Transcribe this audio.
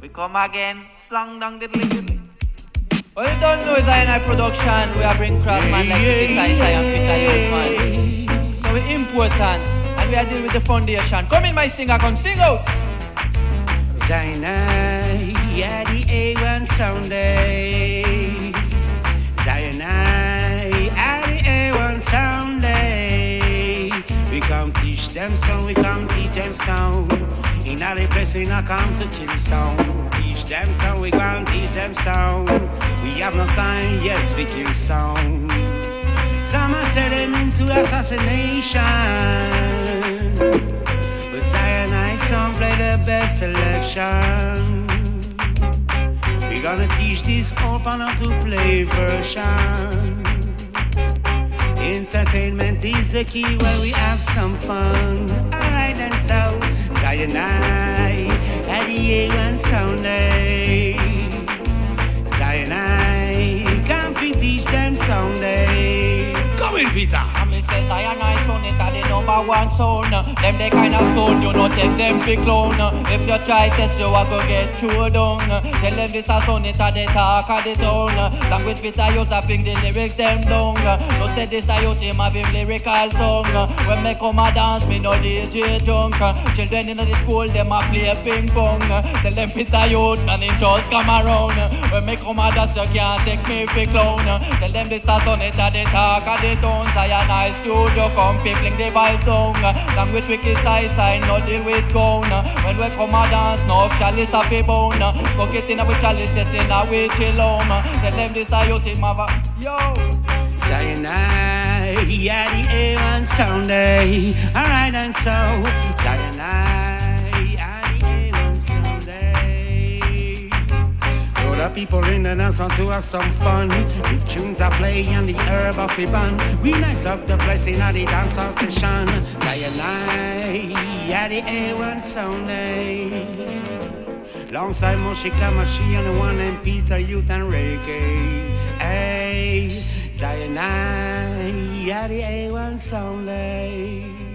We come again, slang down the diddly. Well, you don't know it's I production. We are bring craftsman yeah, like yeah, Peter Sai and Peter Youngman. So we important, and we are dealing with the foundation. Come in, my singer, come sing out. Sinai, yeah, the A1 Sunday. Sinai, yeah, the A1 Sunday. We come teach them song, we come teach them song. In all the we not come to kill sound. Teach them song, we come teach them sound. We have no time, yes, we kill sound. Some are them into assassination. But Zion I song play the best selection. We gonna teach this open how to play version. Entertainment is the key where we have some fun. Alright then so Zion I Come the one son. Them the kind of son you know take them fi clown. If you try test you a go get through down. Tell them this a son it are the talk of the town. Language fit a youth a bring the lyrics them down. No say this a youth him have him lyrical tongue. When me come a dance me no DJ drunk. Children in the school them a play ping pong. Tell them fit a youth and it just come around. When me come a dance you can't take me fi clown. Tell them this a son it are the talk of the town. I and I studio come fling the vibes down. Language wicked size I no deal with gone. When we come a dance no chalice a bone. Smoke it in a chalice yes in a way chill home. Tell them this youth him have a yo. Cyanide, yeah, the A1 Sunday. Eh? Alright, and so, Cyanide, people in the dance want to have some fun. The tunes are playing and the herb of the band. We nice up the place in the dance hall session. Cyanide, yeah, the A1 Sunday. Alongside Moshe Kamashi and the one named Peter Youth and Reggae. Hey. Cyanide, yeah, the A1 Sunday.